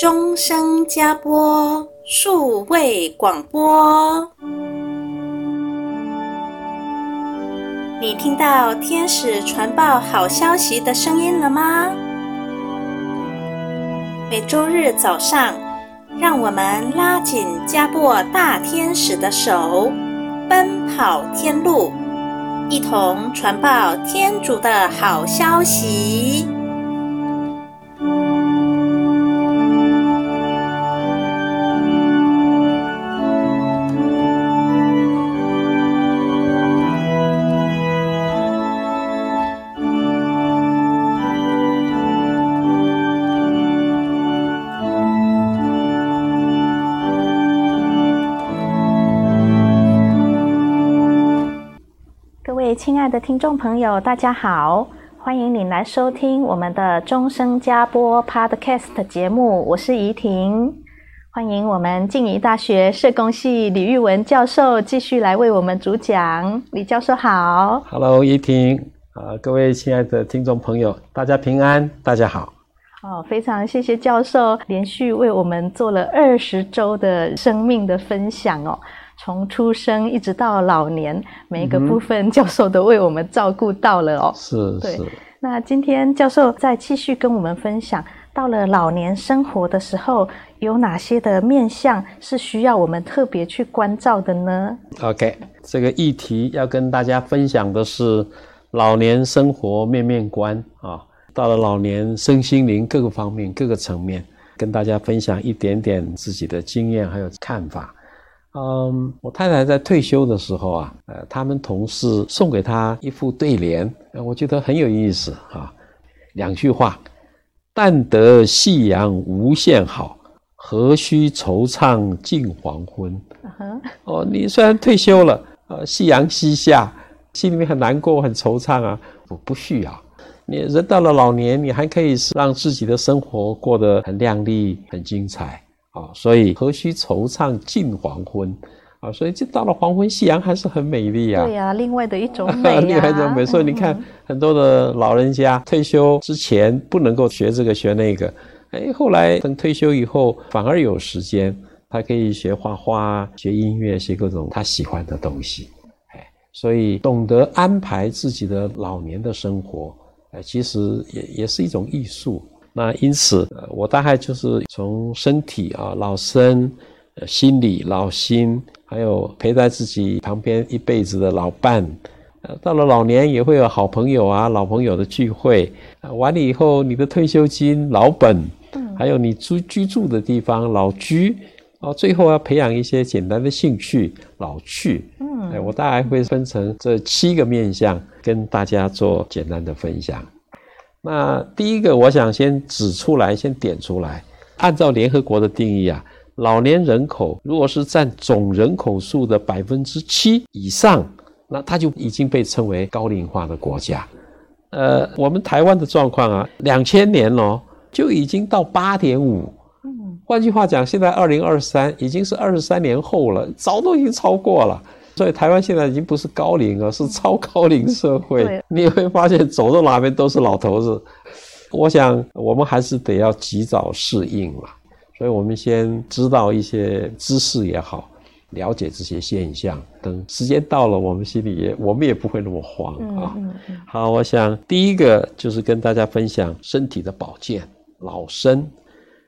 钟声加播数位广播。你听到天使传报好消息的声音了吗？每周日早上，让我们拉紧加播大天使的手，奔跑天路。一同传报天主的好消息。亲爱的听众朋友，大家好，欢迎你来收听我们的终生加播 Podcast 节目，我是怡婷。欢迎我们静宜大学社工系李玉文教授继续来为我们主讲。李教授好，Hello，怡婷啊，各位亲爱的听众朋友，大家平安，大家好。哦，非常谢谢教授连续为我们做了二十周的生命的分享哦。从出生一直到老年，每一个部分教授都为我们照顾到了哦。是，对。那今天教授再继续跟我们分享，到了老年生活的时候，有哪些的面向是需要我们特别去关照的呢？OK，这个议题要跟大家分享的是老年生活面面观啊。到了老年，身心灵各个方面、各个层面，跟大家分享一点点自己的经验还有看法。嗯，我太太在退休的时候啊，呃，他们同事送给她一副对联，我觉得很有意思啊。两句话：但得夕阳无限好，何须惆怅近黄昏。Uh -huh. 哦，你虽然退休了，呃，夕阳西下，心里面很难过、很惆怅啊。不，不需要。你人到了老年，你还可以让自己的生活过得很亮丽、很精彩。啊，所以何须惆怅近黄昏啊！所以就到了黄昏，夕阳还是很美丽啊。对呀、啊，另外的一种 美、啊。另外一种美。所以你看，很多的老人家退休之前不能够学这个学那个，哎，后来等退休以后，反而有时间，他可以学画画、学音乐、学各种他喜欢的东西。哎，所以懂得安排自己的老年的生活，哎，其实也也是一种艺术。那因此，我大概就是从身体啊、老身、心理老心，还有陪在自己旁边一辈子的老伴，呃，到了老年也会有好朋友啊、老朋友的聚会，完了以后你的退休金老本，还有你住居住的地方老居，啊，最后要培养一些简单的兴趣老趣，嗯，哎，我大概会分成这七个面向，跟大家做简单的分享。那第一个，我想先指出来，先点出来。按照联合国的定义啊，老年人口如果是占总人口数的百分之七以上，那它就已经被称为高龄化的国家。呃，我们台湾的状况啊，两千年哦，就已经到八点五。嗯，换句话讲，现在二零二三已经是二十三年后了，早都已经超过了。所以台湾现在已经不是高龄了，是超高龄社会。你会发现走到哪边都是老头子。我想我们还是得要及早适应嘛。所以我们先知道一些知识也好，了解这些现象。等时间到了，我们心里也我们也不会那么慌啊。好，我想第一个就是跟大家分享身体的保健、老身。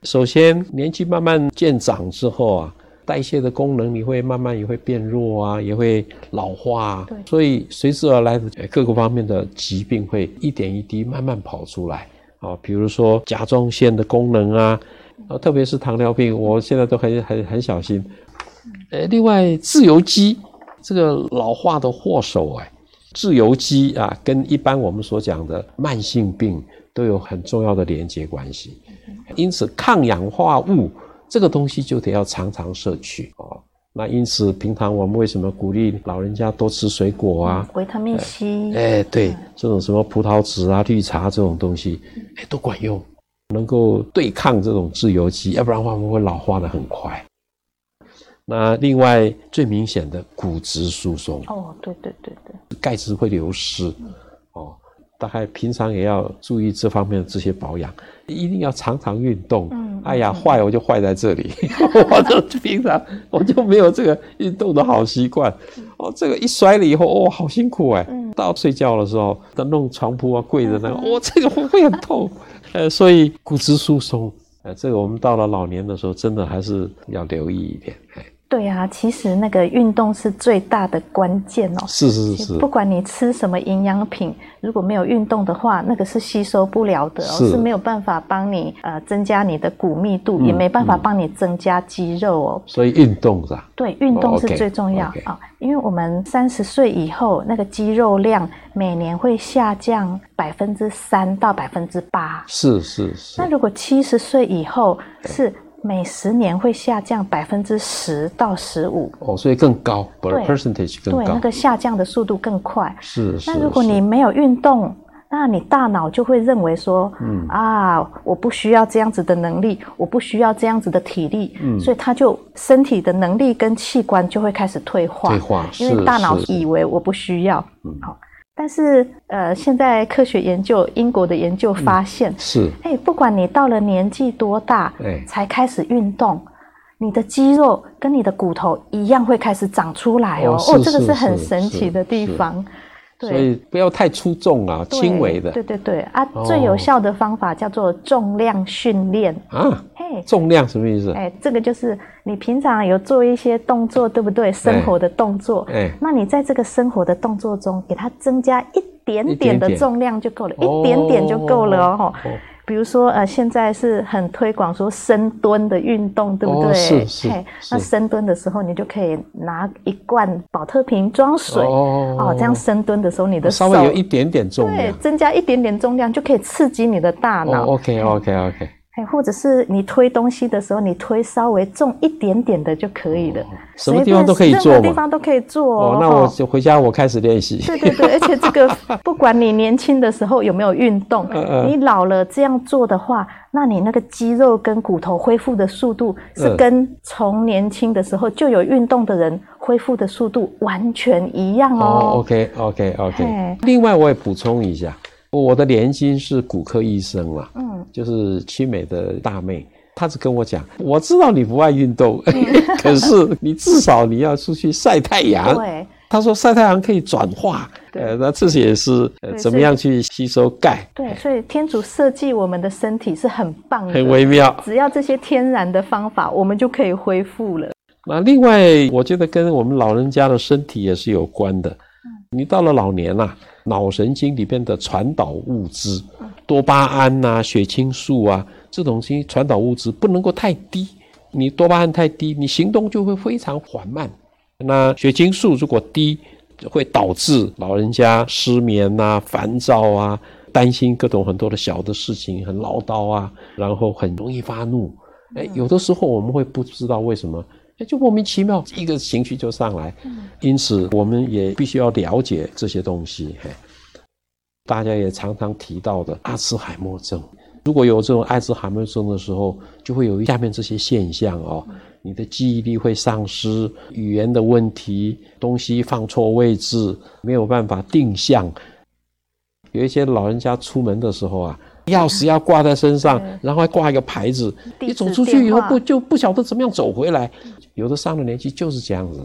首先年纪慢慢渐长之后啊。代谢的功能，你会慢慢也会变弱啊，也会老化啊，对，所以随之而来的各个方面的疾病会一点一滴慢慢跑出来。啊，比如说甲状腺的功能啊，啊，特别是糖尿病，我现在都很很很小心。呃，另外自由基这个老化的祸首哎，自由基啊，跟一般我们所讲的慢性病都有很重要的连接关系，因此抗氧化物。这个东西就得要常常摄取哦。那因此，平常我们为什么鼓励老人家多吃水果啊？维他命 C。哎，对，这种什么葡萄籽啊、绿茶这种东西，哎，都管用，能够对抗这种自由基，要不然的话，我们会老化得很快。那另外最明显的骨质疏松。哦，对对对对。钙质会流失。哦。大概平常也要注意这方面的这些保养，一定要常常运动，嗯，哎呀，坏我就坏在这里，我就平常 我就没有这个运动的好习惯，哦，这个一摔了以后，哦，好辛苦哎，到睡觉的时候，在弄床铺啊，跪着那个，哦，这个会会很痛，呃，所以骨质疏松，呃，这个我们到了老年的时候，真的还是要留意一点，哎。对啊，其实那个运动是最大的关键哦。是是是，不管你吃什么营养品，如果没有运动的话，那个是吸收不了的哦，是，是没有办法帮你呃增加你的骨密度，嗯、也没办法帮你增加肌肉哦。所以运动是吧？对，运动是最重要啊、哦 okay, okay 哦，因为我们三十岁以后那个肌肉量每年会下降百分之三到百分之八。是是是。那如果七十岁以后是。每十年会下降百分之十到十五哦，所以更高，对，percentage 更高，对，那个下降的速度更快。是是。那如果你没有运动，那你大脑就会认为说，嗯啊，我不需要这样子的能力，我不需要这样子的体力，嗯，所以他就身体的能力跟器官就会开始退化，退化，因为大脑以为我不需要，嗯，好。但是，呃，现在科学研究，英国的研究发现，嗯、是，哎，不管你到了年纪多大，哎，才开始运动，你的肌肉跟你的骨头一样会开始长出来哦。哦，这个是很神奇的地方。对，所以不要太出重啊，轻微的。对对对啊，哦、最有效的方法叫做重量训练啊。嘿重量什么意思？哎，这个就是你平常有做一些动作，对不对？生活的动作。哎，那你在这个生活的动作中，给它增加一点点的重量就够了，一点点就够了哦。比如说，呃，现在是很推广说深蹲的运动，对不对？是是。那深蹲的时候，你就可以拿一罐保特瓶装水哦，这样深蹲的时候，你的手稍微有一点点重量，对，增加一点点重量就可以刺激你的大脑。OK OK OK。哎，或者是你推东西的时候，你推稍微重一点点的就可以了。哦、什么地方都可以做，任何地方都可以做哦。哦，那我就回家我开始练习。对对对，而且这个 不管你年轻的时候有没有运动，你老了这样做的话，那你那个肌肉跟骨头恢复的速度是跟从年轻的时候就有运动的人恢复的速度完全一样哦。哦 OK OK OK。另外我也补充一下。我的年轻是骨科医生嘛，嗯，就是奇美的大妹，她只跟我讲，我知道你不爱运动，嗯、可是你至少你要出去晒太阳。对，她说晒太阳可以转化，呃，那这些也是呃怎么样去吸收钙。对，所以天主设计我们的身体是很棒的，很微妙。只要这些天然的方法，我们就可以恢复了。那另外，我觉得跟我们老人家的身体也是有关的。你到了老年了、脑神经里边的传导物质，多巴胺呐、血清素啊，这种东西传导物质不能够太低。你多巴胺太低，你行动就会非常缓慢。那血清素如果低，会导致老人家失眠啊、烦躁啊、担心各种很多的小的事情，很唠叨啊，然后很容易发怒。哎，有的时候我们会不知道为什么。就莫名其妙，一个情绪就上来。因此我们也必须要了解这些东西。大家也常常提到的阿兹海默症，如果有这种阿兹海默症的时候，就会有下面这些现象哦。你的记忆力会丧失，语言的问题，东西放错位置，没有办法定向。有一些老人家出门的时候啊。钥匙要挂在身上，然后还挂一个牌子。你走出去以后不就不晓得怎么样走回来？有的上了年纪就是这样子，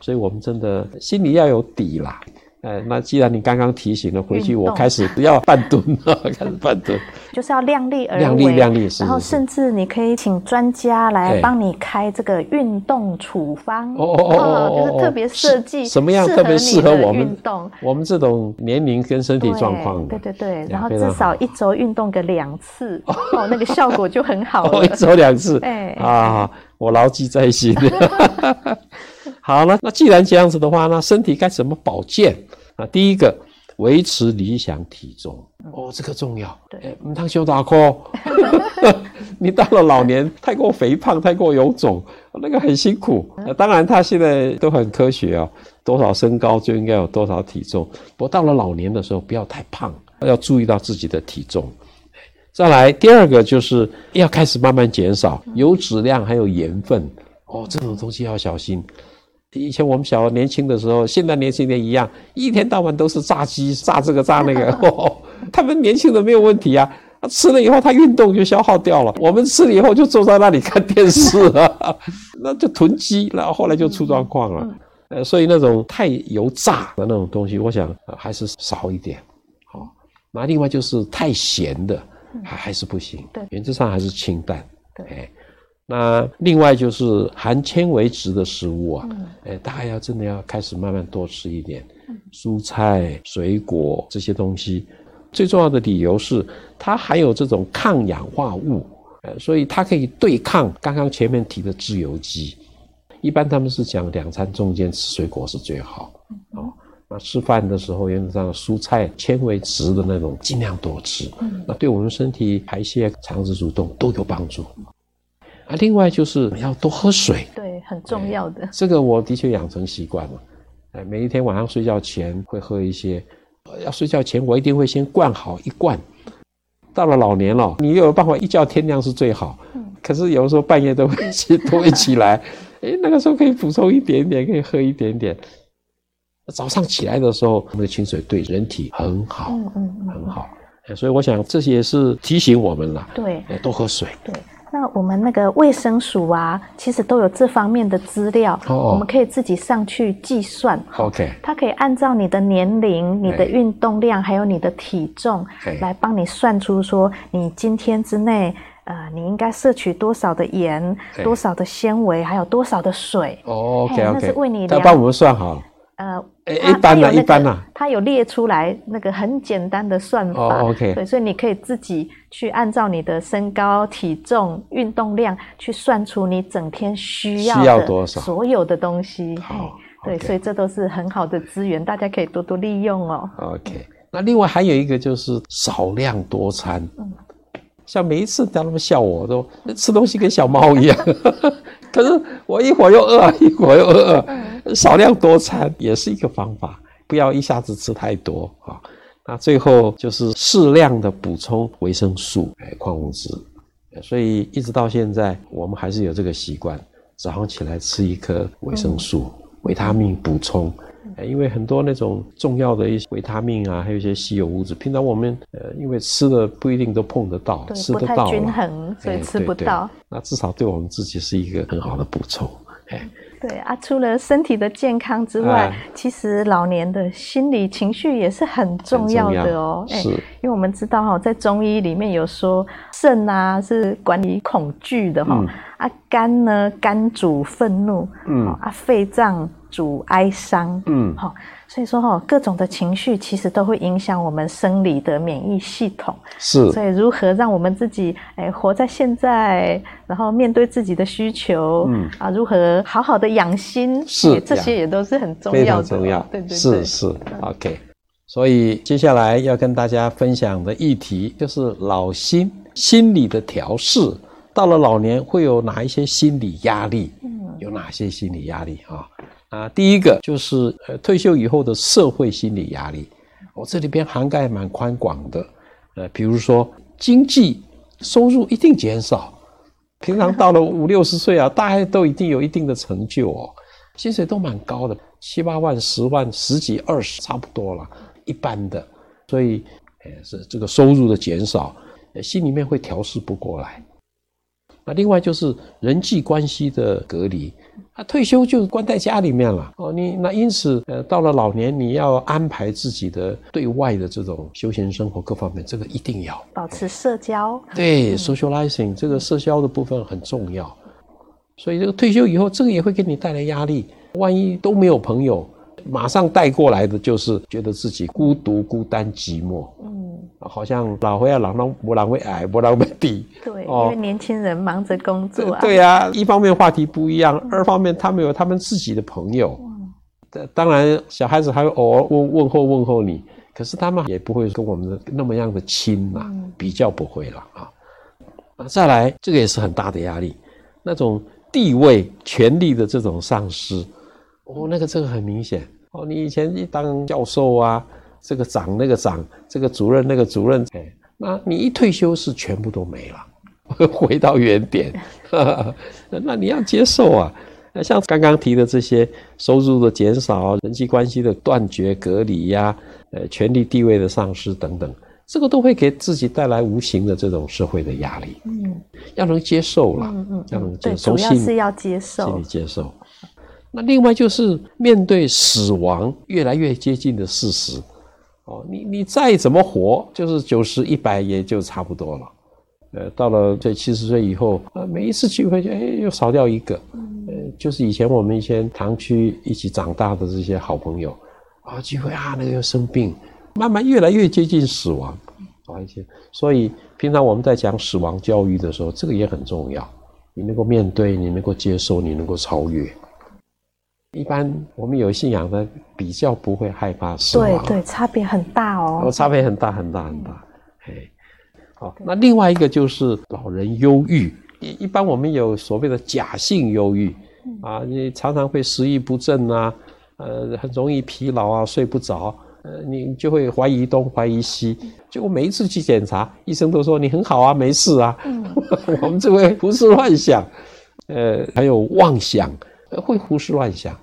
所以我们真的心里要有底啦。哎，那既然你刚刚提醒了，回去我开始不要半蹲了，开始半蹲，就是要量力而为，量力量力，是。然后甚至你可以请专家来帮你开这个运动处方，哦哦哦，就是特别设计什么样特别适合我们运动，我们这种年龄跟身体状况的，对对对，然后至少一周运动个两次，哦，那个效果就很好了，一周两次，哎啊，我牢记在心。好了，那既然这样子的话那，身体该怎么保健啊？第一个，维持理想体重哦，这个重要。对，唔通小大颗，你到了老年太过肥胖、太过臃肿，那个很辛苦。那当然，他现在都很科学啊，多少身高就应该有多少体重。不过到了老年的时候，不要太胖，要注意到自己的体重。再来，第二个就是要开始慢慢减少油脂量，还有盐分哦，这种东西要小心。以前我们小年轻的时候，现在年轻人一样，一天到晚都是炸鸡、炸这个、炸那个。哦、他们年轻人没有问题啊，他吃了以后，他运动就消耗掉了。我们吃了以后就坐在那里看电视啊，那就囤积，然后后来就出状况了。呃，所以那种太油炸的那种东西，我想还是少一点。好，那另外就是太咸的，还还是不行。对，原则上还是清淡。对，那另外就是含纤维质的食物啊，哎，大家要真的要开始慢慢多吃一点，蔬菜、水果这些东西。最重要的理由是，它含有这种抗氧化物，呃，所以它可以对抗刚刚前面提的自由基。一般他们是讲两餐中间吃水果是最好，哦，那吃饭的时候原则上蔬菜纤维质的那种尽量多吃，那对我们身体排泄、肠子蠕动都有帮助。啊，另外就是要多喝水，对，很重要的。这个我的确养成习惯了，哎，每一天晚上睡觉前会喝一些。要睡觉前，我一定会先灌好一罐。到了老年了，你又有办法一觉天亮是最好。嗯。可是有的时候半夜都会起，都会起来。哎，那个时候可以补充一点点，可以喝一点点。早上起来的时候，我们的清水对人体很好，嗯嗯，很好。所以我想这些也是提醒我们了。对。多喝水。对。那我们那个卫生署啊，其实都有这方面的资料，oh. 我们可以自己上去计算。OK，它可以按照你的年龄、你的运动量，还有你的体重，来帮你算出说你今天之内，呃，你应该摄取多少的盐、多少的纤维，还有多少的水。哦，OK OK，那是为你量。他帮我们算好。呃，一般的，一般的，它有列出来那个很简单的算法。Oh, OK，对，所以你可以自己去按照你的身高、体重、运动量去算出你整天需要需要多少所有的东西。好，对，所以这都是很好的资源，大家可以多多利用哦。OK，那另外还有一个就是少量多餐。嗯，像每一次他们笑我都吃东西跟小猫一样，可是我一会儿又饿，一会儿又饿。少量多餐也是一个方法，不要一下子吃太多啊。那最后就是适量的补充维生素、哎，矿物质。所以一直到现在，我们还是有这个习惯，早上起来吃一颗维生素、维他命补充。因为很多那种重要的一些维他命啊，还有一些稀有物质，平常我们呃，因为吃的不一定都碰得到，吃得到，不太均衡，所以吃不到。那至少对我们自己是一个很好的补充。对啊，除了身体的健康之外，啊、其实老年的心理情绪也是很重要的哦。是，因为我们知道哈，在中医里面有说，肾啊是管理恐惧的哈，嗯、啊肝呢肝主愤怒，嗯啊肺脏主哀伤，嗯好。所以说哈，各种的情绪其实都会影响我们生理的免疫系统。是，所以如何让我们自己诶活在现在，然后面对自己的需求，嗯啊，如何好好的养心，是这些也都是很重要的。非常重要，对对对，是是，OK。所以接下来要跟大家分享的议题就是老心心理的调试。到了老年会有哪一些心理压力？嗯，有哪些心理压力啊？啊，第一个就是呃退休以后的社会心理压力，我、这里边涵盖蛮宽广的，呃，比如说经济收入一定减少，平常到了五六十岁啊，大家都一定有一定的成就哦，薪水都蛮高的，七八万、十万、十几、二十，差不多了，一般的，所以呃是这个收入的减少，心里面会调适不过来。那另外就是人际关系的隔离。他退休就关在家里面了哦，你那因此呃，到了老年你要安排自己的对外的这种休闲生活各方面，这个一定要保持社交。对，socializing 这个社交的部分很重要。所以这个退休以后，这个也会给你带来压力。万一都没有朋友，马上带过来的就是觉得自己孤独、孤单、寂寞。好像老会啊，老当不老会矮，不老会低。对，哦、因为年轻人忙着工作啊。对呀、啊，一方面话题不一样，嗯、二方面他们有他们自己的朋友。嗯。当然小孩子还会偶尔问问候问候你，可是他们也不会跟我们的那么样的亲嘛，嗯、比较不会了啊。再来，这个也是很大的压力，那种地位、权力的这种丧失。哦，那个这个很明显。哦，你以前一当教授啊。这个长那个长，这个主任那个主任，哎，那你一退休是全部都没了，回到原点，那你要接受啊。像刚刚提的这些收入的减少、人际关系的断绝、隔离呀、呃，权力地位的丧失等等，这个都会给自己带来无形的这种社会的压力。嗯，要能接受了，嗯嗯，要能对，主要是要接受，心里接受。那另外就是面对死亡越来越接近的事实，哦，你你再怎么活，就是九十一百也就差不多了。呃，到了这七十岁以后，呃，每一次聚会就哎又少掉一个，呃，就是以前我们一些堂区一起长大的这些好朋友，啊，聚会啊那个又生病。慢慢越来越接近死亡，啊一些，所以平常我们在讲死亡教育的时候，这个也很重要。你能够面对，你能够接受，你能够超越。一般我们有信仰的比较不会害怕死亡，对对，差别很大哦，哦，差别很大很大很大。嘿，好，那另外一个就是老人忧郁，一一般我们有所谓的假性忧郁，啊，你常常会食欲不振啊，呃，很容易疲劳啊，睡不着。呃，你就会怀疑东怀疑西，结果每一次去检查，医生都说你很好啊，没事啊。嗯、我们就会胡思乱想，呃，还有妄想，会胡思乱想。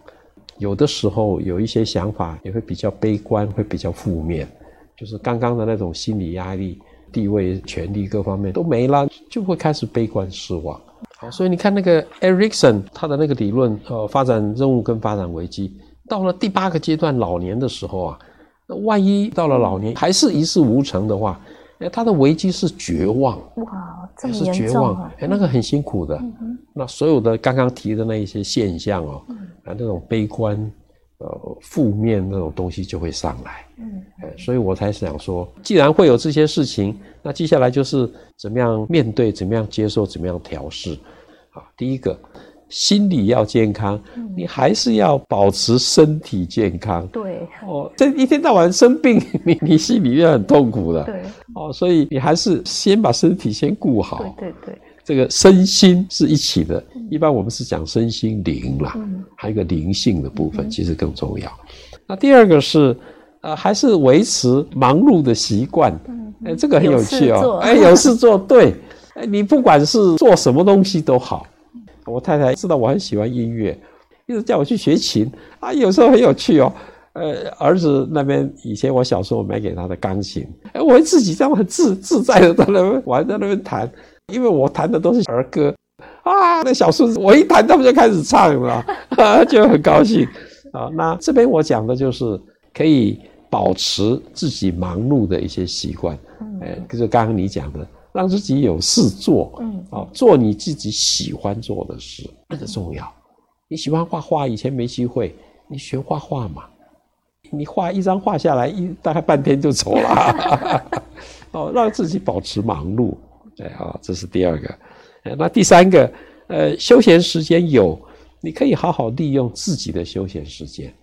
有的时候有一些想法也会比较悲观，会比较负面，就是刚刚的那种心理压力、地位、权力各方面都没了，就会开始悲观失望。好，所以你看那个 Erikson 他的那个理论，呃，发展任务跟发展危机，到了第八个阶段老年的时候啊。那万一到了老年还是一事无成的话，哎，他的危机是绝望。哇，这么严重啊！是绝望，哎，那个很辛苦的。嗯、那所有的刚刚提的那一些现象哦，嗯、啊，那种悲观、呃，负面那种东西就会上来。嗯，哎，所以我才想说，既然会有这些事情，那接下来就是怎么样面对，怎么样接受，怎么样调试。啊，第一个。心理要健康，你还是要保持身体健康。对，哦，这一天到晚生病，你你心里面很痛苦的。对，哦，所以你还是先把身体先顾好。对对对，这个身心是一起的。一般我们是讲身心灵啦，还有一个灵性的部分，其实更重要。那第二个是，呃，还是维持忙碌的习惯。哎，这个很有趣哦。哎，有事做，对，哎，你不管是做什么东西都好。我太太知道我很喜欢音乐，一直叫我去学琴啊。有时候很有趣哦，呃，儿子那边以前我小时候买给他的钢琴，哎，我自己这样很自自在的在那边玩，在那边弹，因为我弹的都是儿歌啊。那小孙子我一弹，他们就开始唱了，啊，就很高兴啊。那这边我讲的就是可以保持自己忙碌的一些习惯，哎，就是刚刚你讲的。让自己有事做，嗯，啊，做你自己喜欢做的事，那个重要。你喜欢画画，以前没机会，你学画画嘛。你画一张画下来，一大概半天就走了。哦，让自己保持忙碌，对啊，这是第二个。那第三个，呃，休闲时间有，你可以好好利用自己的休闲时间。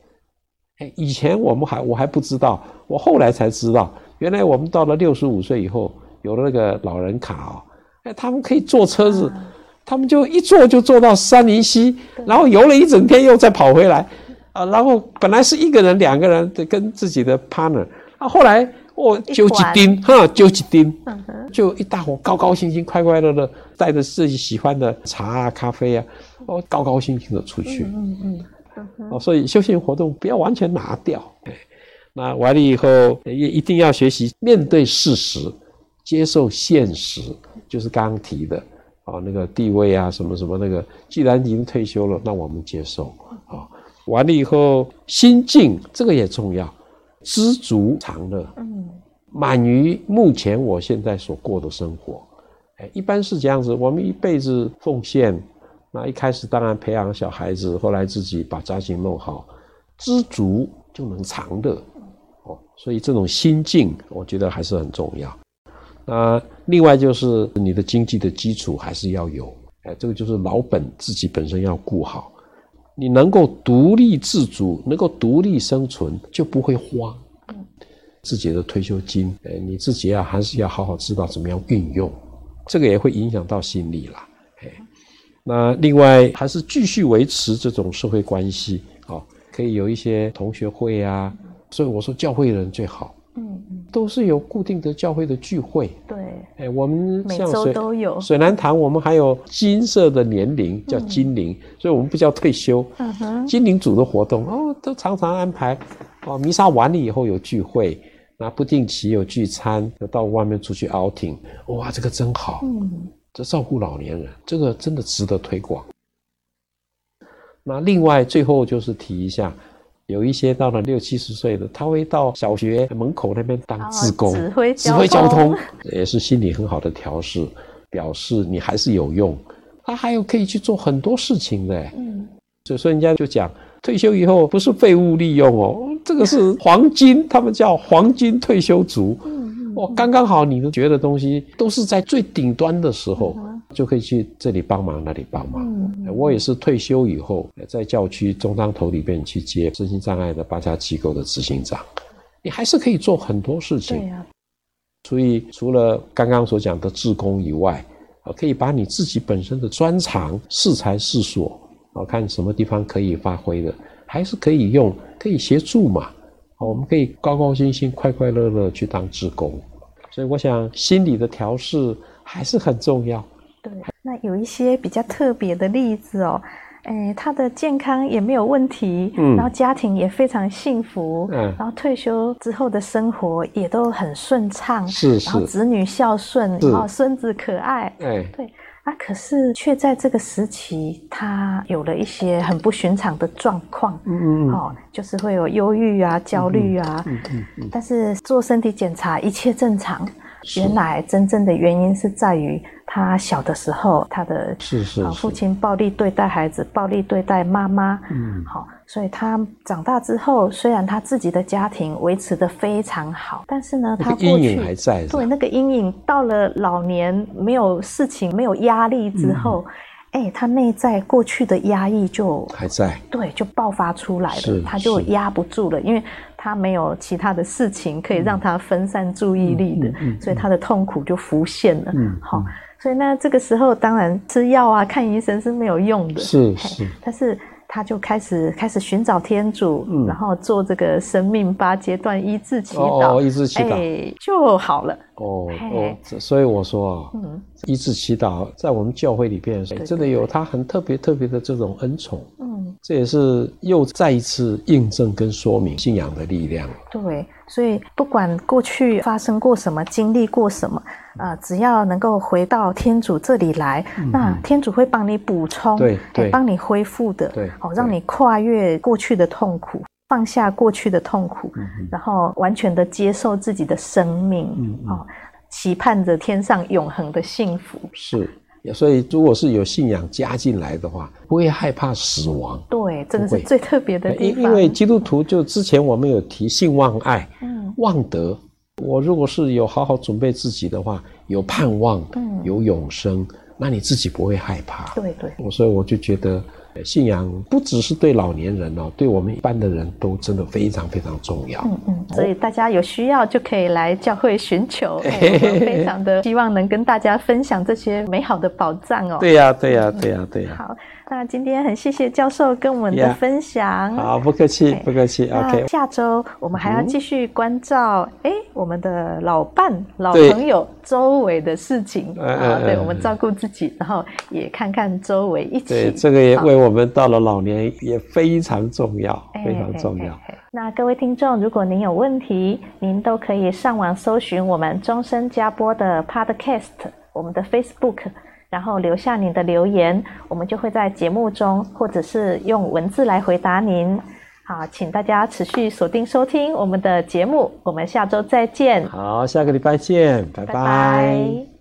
哎，以前我们还我还不知道，我后来才知道，原来我们到了六十五岁以后。有了那个老人卡哦，哎，他们可以坐车子，啊、他们就一坐就坐到三林溪，然后游了一整天，又再跑回来，啊，然后本来是一个人、两个人跟自己的 partner，啊，后来哦，揪几丁哈，揪几丁，就一大伙高高兴兴、快快乐乐，带着自己喜欢的茶啊、咖啡啊，哦，高高兴兴的出去，嗯嗯，嗯哦，所以休闲活动不要完全拿掉，哎，那完了以后也一定要学习面对事实。接受现实，就是刚刚提的啊，那个地位啊，什么什么那个，既然已经退休了，那我们接受啊。完了以后，心境这个也重要，知足常乐，嗯，满于目前我现在所过的生活，哎，一般是这样子。我们一辈子奉献，那一开始当然培养小孩子，后来自己把家庭弄好，知足就能常乐，哦，所以这种心境，我觉得还是很重要。那另外就是你的经济的基础还是要有，哎，这个就是老本自己本身要顾好，你能够独立自主，能够独立生存，就不会花。自己的退休金，哎，你自己啊还是要好好知道怎么样运用，这个也会影响到心理啦。哎，那另外还是继续维持这种社会关系，哦，可以有一些同学会啊，所以我说教会的人最好。嗯，都是有固定的教会的聚会。对，哎，我们像水每周都有水南堂，我们还有金色的年龄叫金龄，嗯、所以我们不叫退休。嗯哼，金龄组的活动哦，都常常安排哦，弥撒完了以后有聚会，那不定期有聚餐，就到外面出去 outing，哇，这个真好。嗯，这照顾老年人，这个真的值得推广。那另外最后就是提一下，有一些到了六七十岁的，他会到小学门口那边当志工，指挥指挥交通，也是心理很好的调试，表示你还是有用。他还有可以去做很多事情的。嗯，所以说人家就讲，退休以后不是废物利用哦，这个是黄金，他们叫黄金退休族。嗯，哦，刚刚好，你们觉得东西都是在最顶端的时候。就可以去这里帮忙，那里帮忙。嗯，我也是退休以后，在教区中彰头里边去接身心障碍的八家机构的执行长，你还是可以做很多事情。所以除了刚刚所讲的志工以外，啊，可以把你自己本身的专长适才适所，啊，看什么地方可以发挥的，还是可以用，可以协助嘛。我们可以高高兴兴、快快乐乐去当志工。所以我想，心理的调试还是很重要。对，那有一些比较特别的例子哦，诶，他的健康也没有问题，嗯，然后家庭也非常幸福，嗯，然后退休之后的生活也都很顺畅，是是，然后子女孝顺，然后孙子可爱，哎，对，啊，可是却在这个时期，他有了一些很不寻常的状况，嗯嗯，哦，就是会有忧郁啊、焦虑啊，嗯嗯嗯，但是做身体检查一切正常，原来真正的原因是在于。他小的时候，他的是是父亲暴力对待孩子，暴力对待妈妈。嗯，好，所以他长大之后，虽然他自己的家庭维持得非常好，但是呢，他过去阴影还在。对，那个阴影到了老年，没有事情，没有压力之后，哎，他内在过去的压抑就还在。对，就爆发出来了，他就压不住了，因为他没有其他的事情可以让他分散注意力的，所以他的痛苦就浮现了。嗯，好。所以那，这个时候当然吃药啊、看医生是没有用的。是是，但是他就开始开始寻找天主，嗯，然后做这个生命八阶段医治祈祷，哦，医治祈祷，哎，就好了。哦哦，所以我说啊，嗯，医治祈祷在我们教会里边，真的有他很特别特别的这种恩宠。嗯，这也是又再一次印证跟说明信仰的力量。对。所以，不管过去发生过什么，经历过什么，啊、呃，只要能够回到天主这里来，嗯、那天主会帮你补充，对，对，帮你恢复的，对，哦，让你跨越过去的痛苦，放下过去的痛苦，嗯、然后完全的接受自己的生命，嗯，哦，期盼着天上永恒的幸福，是。所以，如果是有信仰加进来的话，不会害怕死亡。对，这个是最特别的地方。因为基督徒就之前我们有提信望爱，嗯，望德。我如果是有好好准备自己的话，有盼望，嗯，有永生，那你自己不会害怕。对对。我所以我就觉得。信仰不只是对老年人哦，对我们一般的人都真的非常非常重要。嗯嗯，所以大家有需要就可以来教会寻求。非常的希望能跟大家分享这些美好的宝藏哦。对呀，对呀，对呀，对呀。好。那今天很谢谢教授跟我们的分享。Yeah, 好，不客气，不客气。OK，下周我们还要继续关照哎、嗯，我们的老伴、老朋友周围的事情啊。对，我们照顾自己，然后也看看周围一起。对，这个也为我们到了老年也非常重要，非常重要。那各位听众，如果您有问题，您都可以上网搜寻我们终身加播的 Podcast，我们的 Facebook。然后留下您的留言，我们就会在节目中，或者是用文字来回答您。好，请大家持续锁定收听我们的节目，我们下周再见。好，下个礼拜见，拜拜。拜拜。